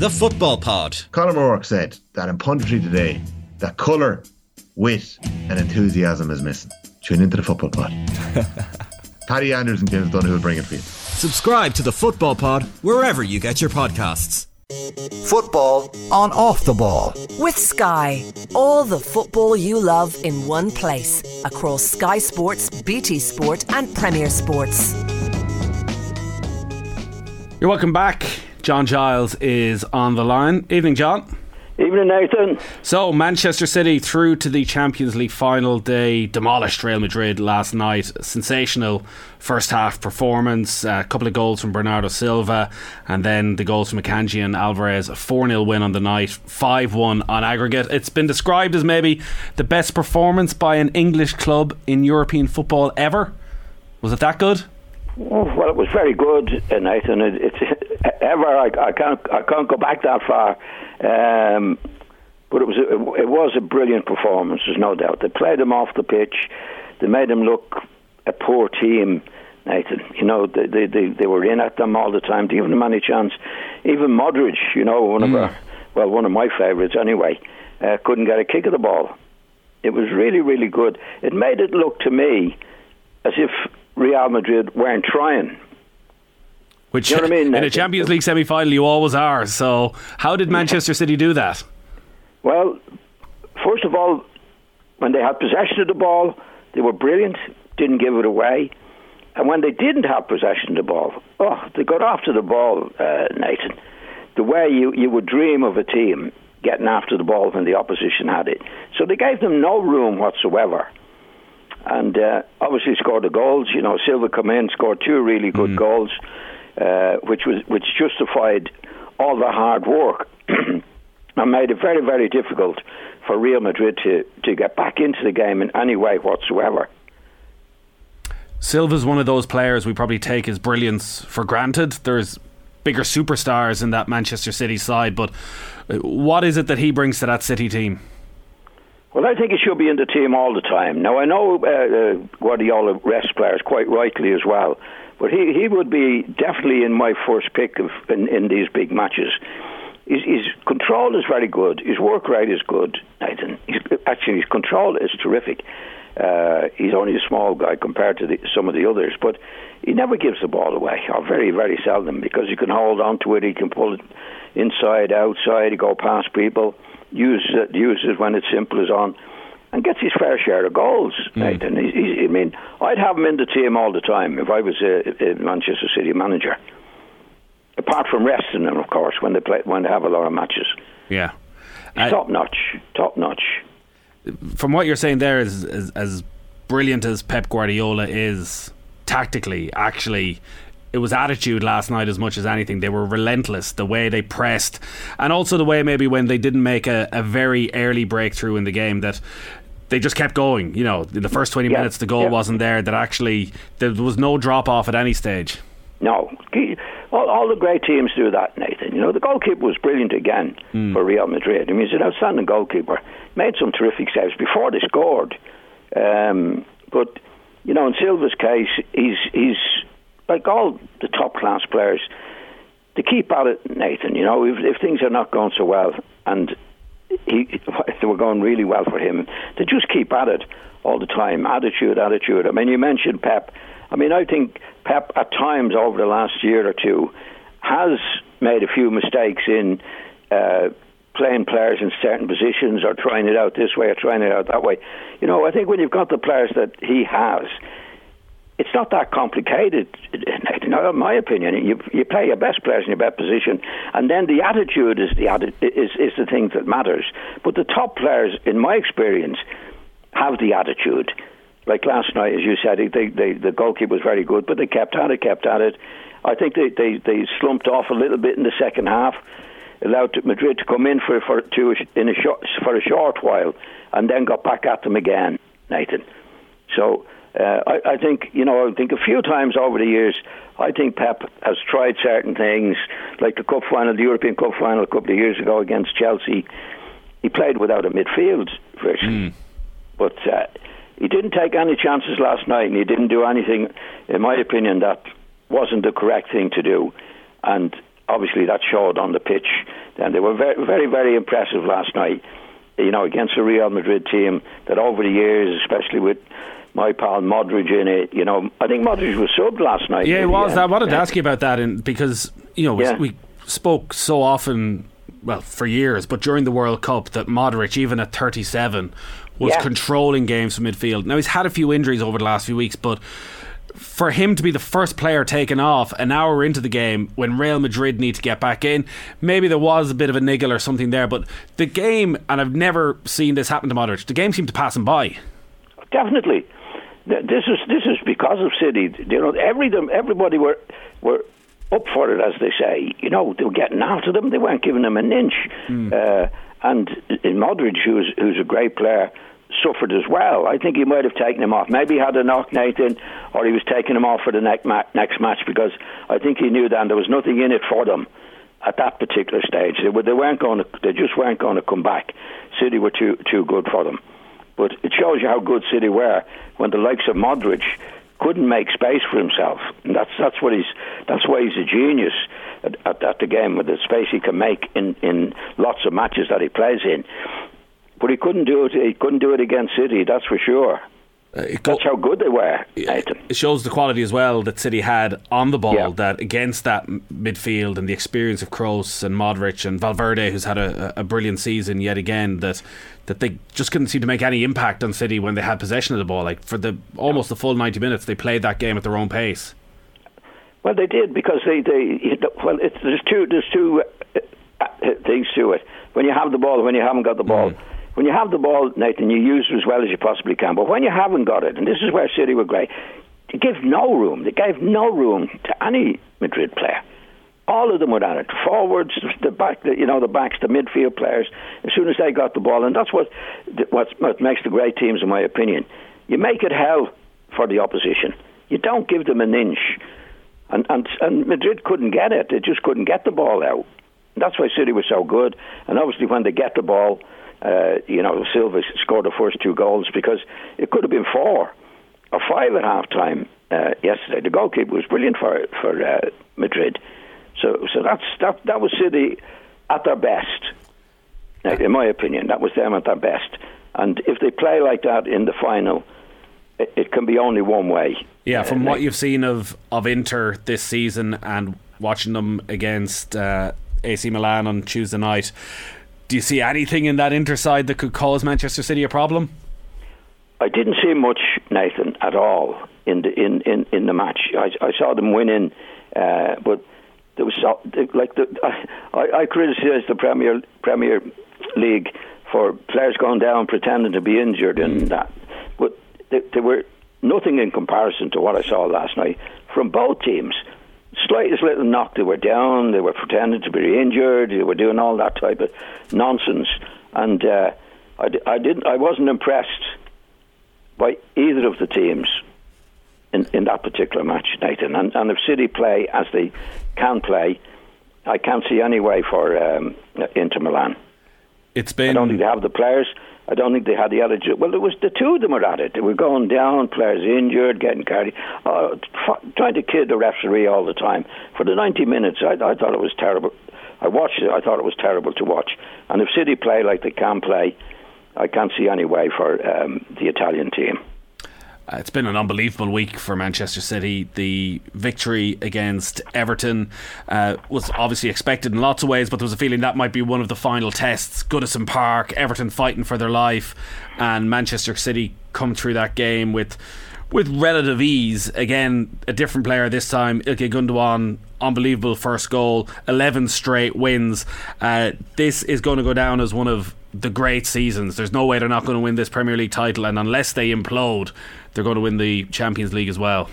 The Football Pod. Conor O'Rourke said that in punditry today, that colour, wit, and enthusiasm is missing. Tune into the Football Pod. Paddy Andrews and James Dunn will bring it for you. Subscribe to The Football Pod wherever you get your podcasts. Football on off the ball. With Sky. All the football you love in one place. Across Sky Sports, BT Sport, and Premier Sports. You're welcome back. John Giles is on the line. Evening, John. Evening, Nathan. So, Manchester City through to the Champions League final. They demolished Real Madrid last night. Sensational first half performance. A couple of goals from Bernardo Silva, and then the goals from Akanji and Alvarez. A 4 0 win on the night, 5 1 on aggregate. It's been described as maybe the best performance by an English club in European football ever. Was it that good? Well, it was very good, uh, Nathan. It, it's ever I, I, can't I can't go back that far. Um, but it was a, it was a brilliant performance. There's no doubt. They played them off the pitch. They made them look a poor team. Nathan, you know they they they, they were in at them all the time, to give them any chance. Even Modric, you know, one of our, well, one of my favourites anyway, uh, couldn't get a kick of the ball. It was really really good. It made it look to me as if Real Madrid weren't trying. Which You know what I mean? in a Champions League semi final you always are. So, how did Manchester City do that? Well, first of all, when they had possession of the ball, they were brilliant, didn't give it away. And when they didn't have possession of the ball, oh, they got after the ball, uh, Nathan. The way you, you would dream of a team getting after the ball when the opposition had it. So they gave them no room whatsoever. And uh, obviously scored the goals. You know, Silva come in, scored two really good goals, uh, which was which justified all the hard work and made it very, very difficult for Real Madrid to, to get back into the game in any way whatsoever. Silva's one of those players we probably take his brilliance for granted. There's bigger superstars in that Manchester City side, but uh, what is it that he brings to that City team? Well, I think he should be in the team all the time. Now, I know uh, uh, Guardiola rests players quite rightly as well, but he, he would be definitely in my first pick of, in, in these big matches. His, his control is very good. His work rate is good, Nathan. He's, actually, his control is terrific. Uh, he's only a small guy compared to the, some of the others, but he never gives the ball away, or very, very seldom, because he can hold on to it. He can pull it inside, outside, he go past people, use it, use it when it's simple as on, and gets his fair share of goals. Nathan, he, he, I mean, I'd have him in the team all the time if I was a, a Manchester City manager. Apart from resting them, of course, when they play, when they have a lot of matches. Yeah. Uh, top notch, top notch. from what you're saying there is as, as brilliant as Pep Guardiola is tactically, actually it was attitude last night as much as anything. They were relentless, the way they pressed, and also the way maybe when they didn't make a, a very early breakthrough in the game that they just kept going. You know, in the first 20 Yeah, minutes, the goal yeah. wasn't there, that actually there was no drop off at any stage. No, all, all the great teams do that, Nathan. You know, the goalkeeper was brilliant again for Real Madrid. I mean, he's an outstanding goalkeeper. Made some terrific saves before they scored. Um, but you know, in Silva's case, he's he's like all the top class players. To keep at it, Nathan. You know, if, if things are not going so well, and he they were going really well for him, to just keep at it all the time. Attitude, attitude. I mean, you mentioned Pep. I mean, I think Pep at times over the last year or two has made a few mistakes in uh, playing players in certain positions or trying it out this way or trying it out that way. You know, I think when you've got the players that he has, it's not that complicated. In my opinion, you you play your best players in your best position, and then the attitude is the atti- is is the thing that matters. But the top players, in my experience, have the attitude. Like last night, as you said, they, they, the goalkeeper was very good, but they kept at it, kept at it. I think they, they, they slumped off a little bit in the second half, allowed Madrid to come in for for to in a short, for a short while, and then got back at them again, Nathan. So uh, I, I think you know I think a few times over the years, I think Pep has tried certain things, like the cup final, the European Cup final a couple of years ago against Chelsea. He played without a midfield virtually, but uh, he didn't take any chances last night, and he didn't do anything, in my opinion, that wasn't the correct thing to do, and obviously that showed on the pitch. and they were very, very, very impressive last night. You know, against a Real Madrid team that over the years, especially with my pal Modric in it, you know, I think Modric was subbed last night. Yeah, he was. I wanted to ask you about that, and because you know we, Yeah. we spoke so often, well, for years, but during the World Cup, that Modric, even at 37, was Yeah. controlling games from midfield. Now he's had a few injuries over the last few weeks, but for him to be the first player taken off an hour into the game when Real Madrid need to get back in, maybe there was a bit of a niggle or something there. But the game, and I've never seen this happen to Modric, the game seemed to pass him by. Definitely. Th- This is this is because of City. You know, every them everybody were were up for it, as they say. You know, they were getting after them. They weren't giving them an inch. Uh, and in Modric, who's who's a great player, suffered as well. I think he might have taken him off. Maybe he had a knock, Nathan, or he was taking him off for the next, ma- next match because I think he knew then there was nothing in it for them at that particular stage. They, were, they weren't going to. They just weren't going to come back. City were too too good for them. But it shows you how good City were when the likes of Modric couldn't make space for himself. And that's that's what he's that's why he's a genius at, at, at the game with the space he can make in, in lots of matches that he plays in. But he couldn't do it. He couldn't do it against City. That's for sure. It go- That's how good they were, it shows the quality as well that City had on the ball. Yeah. That against that midfield and the experience of Kroos and Modric and Valverde, who's had a, a brilliant season yet again, that that they just couldn't seem to make any impact on City when they had possession of the ball. Like for the almost the full ninety minutes, they played that game at their own pace. Well, they did because they they well, it's, there's two there's two uh, uh, things to it. When you have the ball, when you haven't got the ball. When you have the ball, Nathan, you use it as well as you possibly can. But when you haven't got it, and this is where City were great, they give no room. They gave no room to any Madrid player. All of them were at it. Forwards, the back, the, you know, the backs, the midfield players. As soon as they got the ball, and that's what what, makes the great teams, in my opinion. You make it hell for the opposition. You don't give them an inch. And, and and Madrid couldn't get it. They just couldn't get the ball out. That's why City was so good. And obviously, when they get the ball, uh, you know, Silva scored the first two goals because it could have been four or five at half time uh, yesterday. The goalkeeper was brilliant for for uh, Madrid. So so that's that that was City at their best. In my opinion, that was them at their best. And if they play like that in the final, it, it can be only one way. Yeah, from Uh, what you've seen of of Inter this season and watching them against uh, AC Milan on Tuesday night, do you see anything in that Inter side that could cause Manchester City a problem? I didn't see much, Nathan, at all in the in, in, in the match. I, I saw them winning, uh, but there was so, like the I, I criticised the Premier Premier League for players going down pretending to be injured and that, but they, they were nothing in comparison to what I saw last night from both teams. Slightest little knock, they were down. They were pretending to be injured. They were doing all that type of nonsense, and uh, I, I didn't. I wasn't impressed by either of the teams in, in that particular match, Nathan. And, and if City play as they can play, I can't see any way for um, Inter Milan. It's been I don't think they have the players. I don't think they had the attitude. Well, it was the two of them were at it. They were going down, players injured, getting carried, uh, f- trying to kid the referee all the time. For the 90 minutes, I, I thought it was terrible. I watched it. I thought it was terrible to watch. And if City play like they can play, I can't see any way for um, the Italian team. Uh, It's been an unbelievable week for Manchester City. The victory against Everton uh, was obviously expected in lots of ways, but there was a feeling that might be one of the final tests. Goodison Park, Everton fighting for their life, and Manchester City come through that game with with relative ease. Again, a different player this time. Ilkay Gundogan, unbelievable first goal, 11 straight wins. Uh, this is going to go down as one of the great seasons. There's no way they're not going to win this Premier League title, and unless they implode, they're going to win the Champions League as well.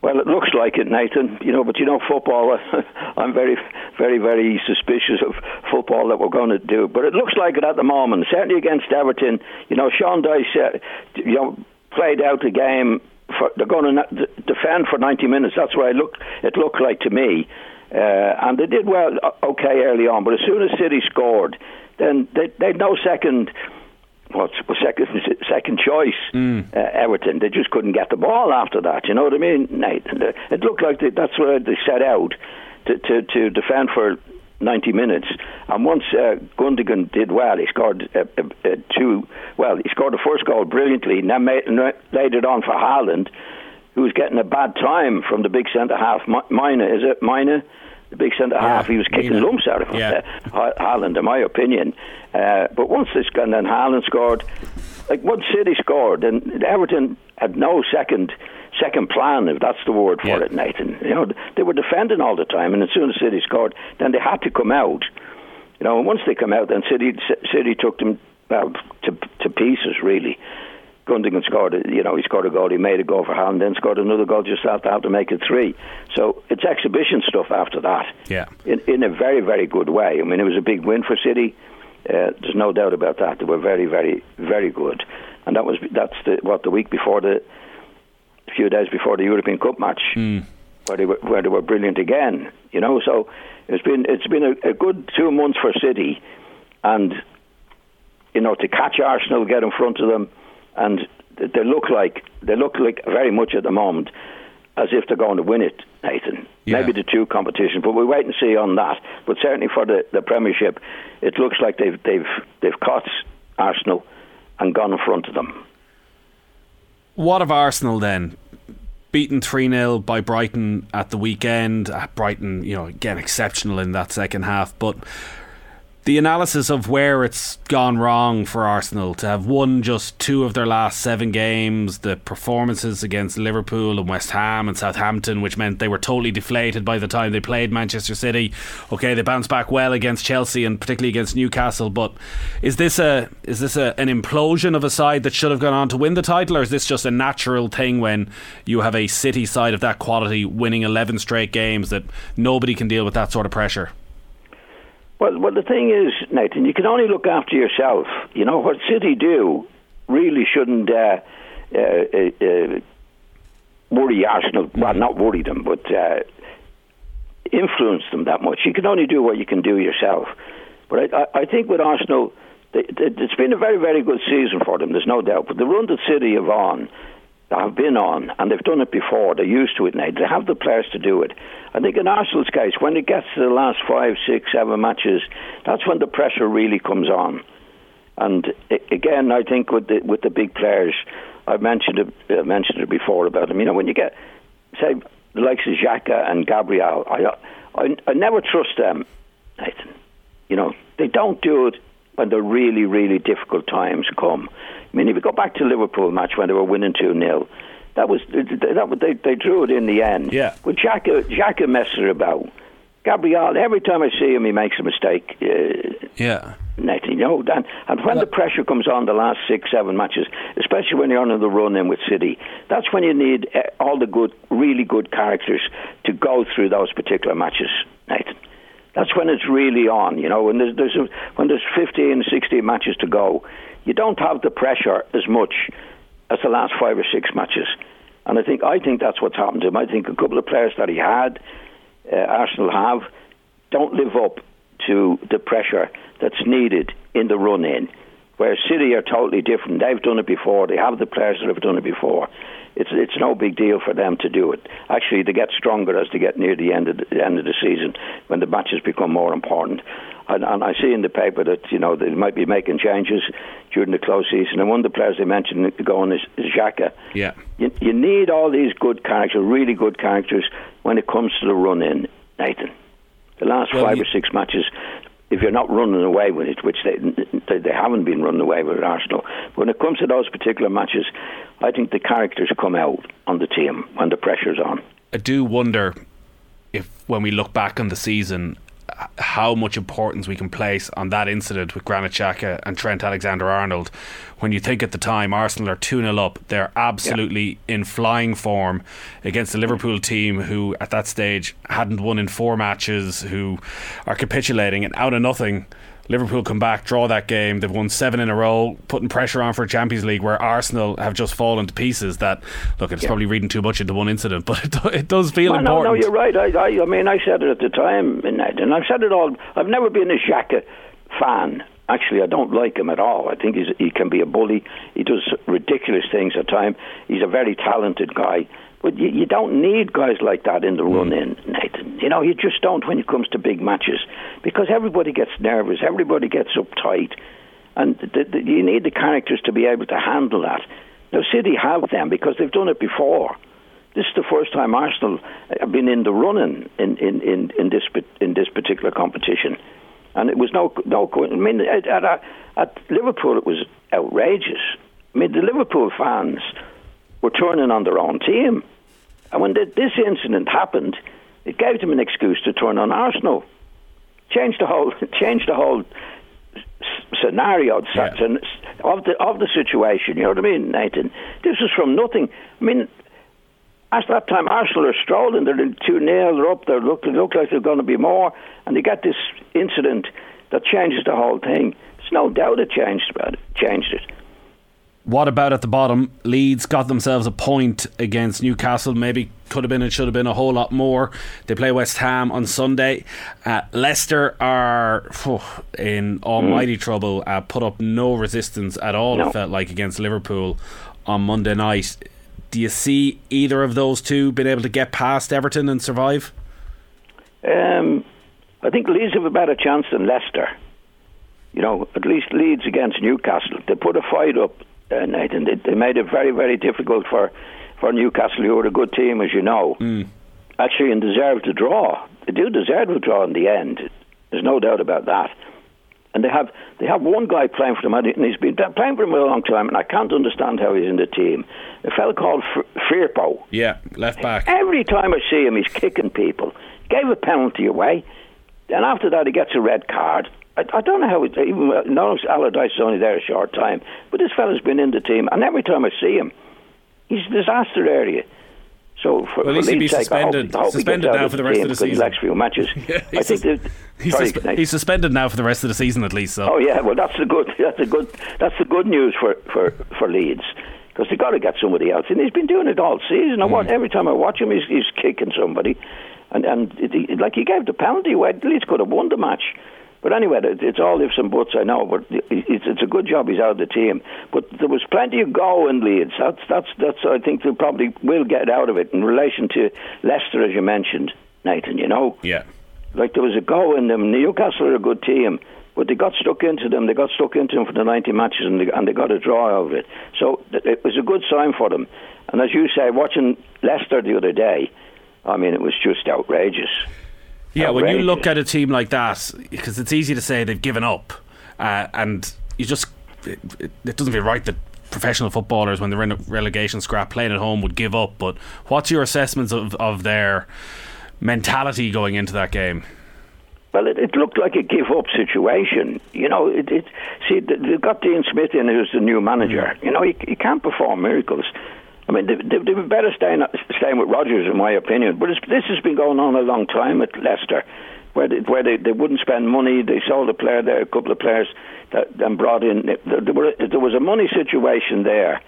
Well, it looks like it, Nathan. You know, but you know, football. I'm very, very, very suspicious of football that we're going to do. But it looks like it at the moment. Certainly against Everton. You know, Sean Dyche, uh, you know, played out the game. For, they're going to defend for 90 minutes. That's what I look. It looked like to me. Uh, and they did well, okay, early on. But as soon as City scored, then they they no second what's second second choice uh, Everton. They just couldn't get the ball after that. You know what I mean, Nathan? It looked like they, that's where they set out to, to, to defend for 90 minutes. And once uh, Gundogan did well, he scored uh, uh, uh, two. Well, he scored the first goal brilliantly, and then made, laid it on for Haaland, who was getting a bad time from the big centre half. Mina, is it Mina? The big centre yeah, half, he was kicking lumps out of. Yeah. Uh, Haaland, in my opinion. Uh, but once this, and then Haaland scored. Like once City scored, and Everton had no second second plan, if that's the word for yeah. it, Nathan. You know, they were defending all the time, and as soon as City scored, then they had to come out. You know, and once they come out, then City City took them well to to pieces really. Gundogan scored, you know, he scored a goal, he made a goal for Haaland, then scored another goal just after to make it three. So it's exhibition stuff after that. Yeah. In, in a very, very good way. I mean, it was a big win for City. Uh, there's no doubt about that. They were very, very, very good, and that was that's the, what the week before the a few days before the European Cup match, mm. where they were where they were brilliant again. You know, so it's been it's been a, a good two months for City, and you know to catch Arsenal, get in front of them, and they look like they look like very much at the moment as if they're going to win it, Nathan. Yeah. Maybe the two competitions, but we'll wait and see on that. But certainly for the, the Premiership, it looks like they've they've they've caught Arsenal and gone in front of them. What of Arsenal then? Beaten 3 0 by Brighton at the weekend. Brighton, you know, again, exceptional in that second half. But the analysis of where it's gone wrong for Arsenal to have won just two of their last seven games, the performances against Liverpool and West Ham and Southampton, which meant they were totally deflated by the time they played Manchester City. Okay, they bounced back well against Chelsea and particularly against Newcastle, but is this a is this a, an implosion of a side that should have gone on to win the title, or is this just a natural thing when you have a City side of that quality winning eleven straight games that nobody can deal with that sort of pressure? Well, well, the thing is, Nathan, you can only look after yourself. You know what City do really shouldn't uh, uh, uh, uh worry Arsenal. Well, not worry them, but uh, influence them that much. You can only do what you can do yourself. But I, I, think with Arsenal, they, they, it's been a very, very good season for them. There's no doubt. But the run that City have on have been on, and they've done it before. They're used to it now. They have the players to do it. I think in Arsenal's case, when it gets to the last five, six, seven matches, that's when the pressure really comes on. And again, I think with the with the big players, I've mentioned it, uh, mentioned it before about them. You know, when you get say the likes of Xhaka and Gabriel, I, I I never trust them, Nathan. You know, they don't do it when the really, really difficult times come. I mean, if you go back to Liverpool match when they were winning 2 0, that was that, they, they drew it in the end. Yeah. But Xhaka, Xhaka messes about. Gabriel, every time I see him, he makes a mistake. Uh, yeah. Nathan, you know, and, and when the pressure comes on the last six, seven matches, especially when you're on the run in with City, that's when you need uh, all the good, really good characters to go through those particular matches, Nathan. That's when it's really on, you know. When there's, there's a, when there's 15, 16 matches to go, you don't have the pressure as much as the last five or six matches. And I think I think that's what's happened to him. I think a couple of players that he had, uh, Arsenal have, don't live up to the pressure that's needed in the run in. Where City are totally different. They've done it before. They have the players that have done it before. It's it's no big deal for them to do it. Actually, they get stronger as they get near the end of the, the end of the season when the matches become more important. And, and, I see in the paper that you know they might be making changes during the close season. And one of the players they mentioned uh, going is, is Xhaka. Yeah, you, you need all these good characters, really good characters, when it comes to the run in, Nathan. The last well, five you, or six matches, if you're not running away with it, which they, they, haven't been running away with Arsenal. But when it comes to those particular matches, I think the characters come out on the team when the pressure's on. I do wonder if, when we look back on the season, how much importance we can place on that incident with Granit Xhaka and Trent Alexander-Arnold. When you think at the time Arsenal are 2 0 up, they're absolutely yeah. in flying form against the Liverpool mm-hmm. team who at that stage hadn't won in four matches, who are capitulating and out of nothing Liverpool come back, draw that game. They've won seven in a row, putting pressure on for a Champions League, where Arsenal have just fallen to pieces. That look, it's yeah. probably reading too much into one incident, but it, it does feel well, important. No, no, you're right. I, I, I mean, I said it at the time, and I've said it all. I've never been a Xhaka fan. Actually, I don't like him at all. I think he's, he can be a bully. He does ridiculous things at times. He's a very talented guy, But you, you don't need guys like that in the hmm. run in, Nathan. You know, you just don't when it comes to big matches because everybody gets nervous, everybody gets uptight, and the, the, you need the characters to be able to handle that. Now, City have them because they've done it before. This is the first time Arsenal have been in the running in, in, in, in this in this particular competition, and it was no no. I mean, at, at, at Liverpool, it was outrageous. I mean, the Liverpool fans were turning on their own team. And when the, this incident happened, it gave them an excuse to turn on Arsenal. Change the whole, change the whole scenario yeah. of the of the situation. You know what I mean, Nathan? This is from nothing. I mean, at that time, Arsenal are strolling. They're two 0 They're up. They look, look like they're going to be more, and they get this incident that changes the whole thing. There's no doubt it changed about it. Changed it. What about at the bottom? Leeds got themselves a point against Newcastle. Maybe could have been and should have been a whole lot more. They play West Ham on Sunday. Uh, Leicester are phew, in almighty mm. trouble. Uh, put up no resistance at all. No. It felt like against Liverpool on Monday night. Do you see either of those two being able to get past Everton and survive? Um, I think Leeds have a better chance than Leicester. You know, at least Leeds against Newcastle. They put a fight up uh, Nathan. They, they made it very, very difficult for, for Newcastle, who are a good team, as you know. Mm. Actually, and deserved to draw. They do deserve to draw in the end. There's no doubt about that. And they have they have one guy playing for them, and he's been playing for them for a long time, and I can't understand how he's in the team. A fellow called Firpo. Yeah, left back. Every time I see him, he's kicking people. Gave a penalty away, and after that, he gets a red card. I, I don't know how it, even Norris Allardyce is only there a short time, but this fella's been in the team, and every time I see him, he's a disaster area. So for, well, at least he'd be suspended, hope, hope suspended now for the rest of the season. The next few matches, yeah, I think that, he's, sorry, sus- he's suspended now for the rest of the season at least. So. Oh yeah, well that's the good that's the good that's the good news for for for Leeds because they've got to get somebody else, and he's been doing it all season. Mm. I every time I watch him, he's, he's kicking somebody, and and it, it, like he gave the penalty away. Leeds could have won the match. But anyway, it's all ifs and buts, I know. But it's, it's a good job he's out of the team. But there was plenty of go in Leeds. That's that's that's. I think they probably will get out of it in relation to Leicester, as you mentioned, Nathan. You know. Yeah. Like there was a go in them. Newcastle are a good team, but they got stuck into them. They got stuck into them for the 90 matches, and they, and they got a draw out of it. So it was a good sign for them. And as you say, watching Leicester the other day, I mean, it was just outrageous. Yeah, when you look at a team like that, because it's easy to say they've given up, uh, and you just it, it, doesn't feel right that professional footballers, when they're in a relegation scrap, playing at home, would give up. But what's your assessments of, of their mentality going into that game? Well, it, it, looked like a give up situation. You know, it, it see they've got Dean Smith in, who's the new manager. Mm. You know, he, he can't perform miracles. I mean, they, they, were better staying staying with Rodgers, in my opinion. But this has been going on a long time at Leicester, where they, where they, they wouldn't spend money. They sold a player there, a couple of players that then brought in. There, there, were, there was a money situation there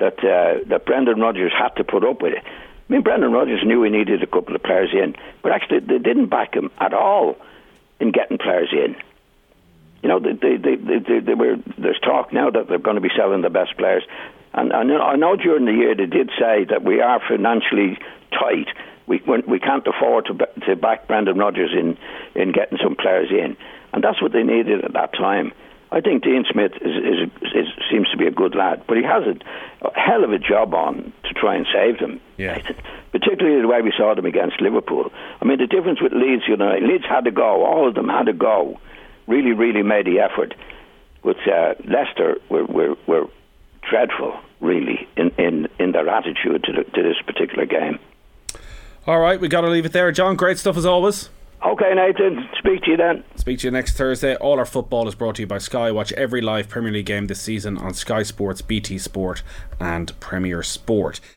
that uh, that Brendan Rodgers had to put up with it. I mean, Brendan Rodgers knew he needed a couple of players in, but actually they didn't back him at all in getting players in. You know, they, they, they, they, they were, there's talk now that they're going to be selling the best players. And I know, I know during the year they did say that we are financially tight. We we can't afford to to back Brendan Rodgers in in getting some players in, and that's what they needed at that time. I think Dean Smith is, is, is, seems to be a good lad, but he has a, a, hell of a job on to try and save them. Yeah. Particularly the way we saw them against Liverpool. I mean, the difference with Leeds United, Leeds had to go. All of them had to go. Really, really made the effort. But uh, Leicester were, were, were dreadful, really, in, in, in their attitude to, the, to this particular game. All right, we got to leave it there. John, great stuff as always. Okay, Nathan. Speak to you then. Speak to you next Thursday. All our football is brought to you by Sky. Watch every live Premier League game this season on Sky Sports, BT Sport, and Premier Sport.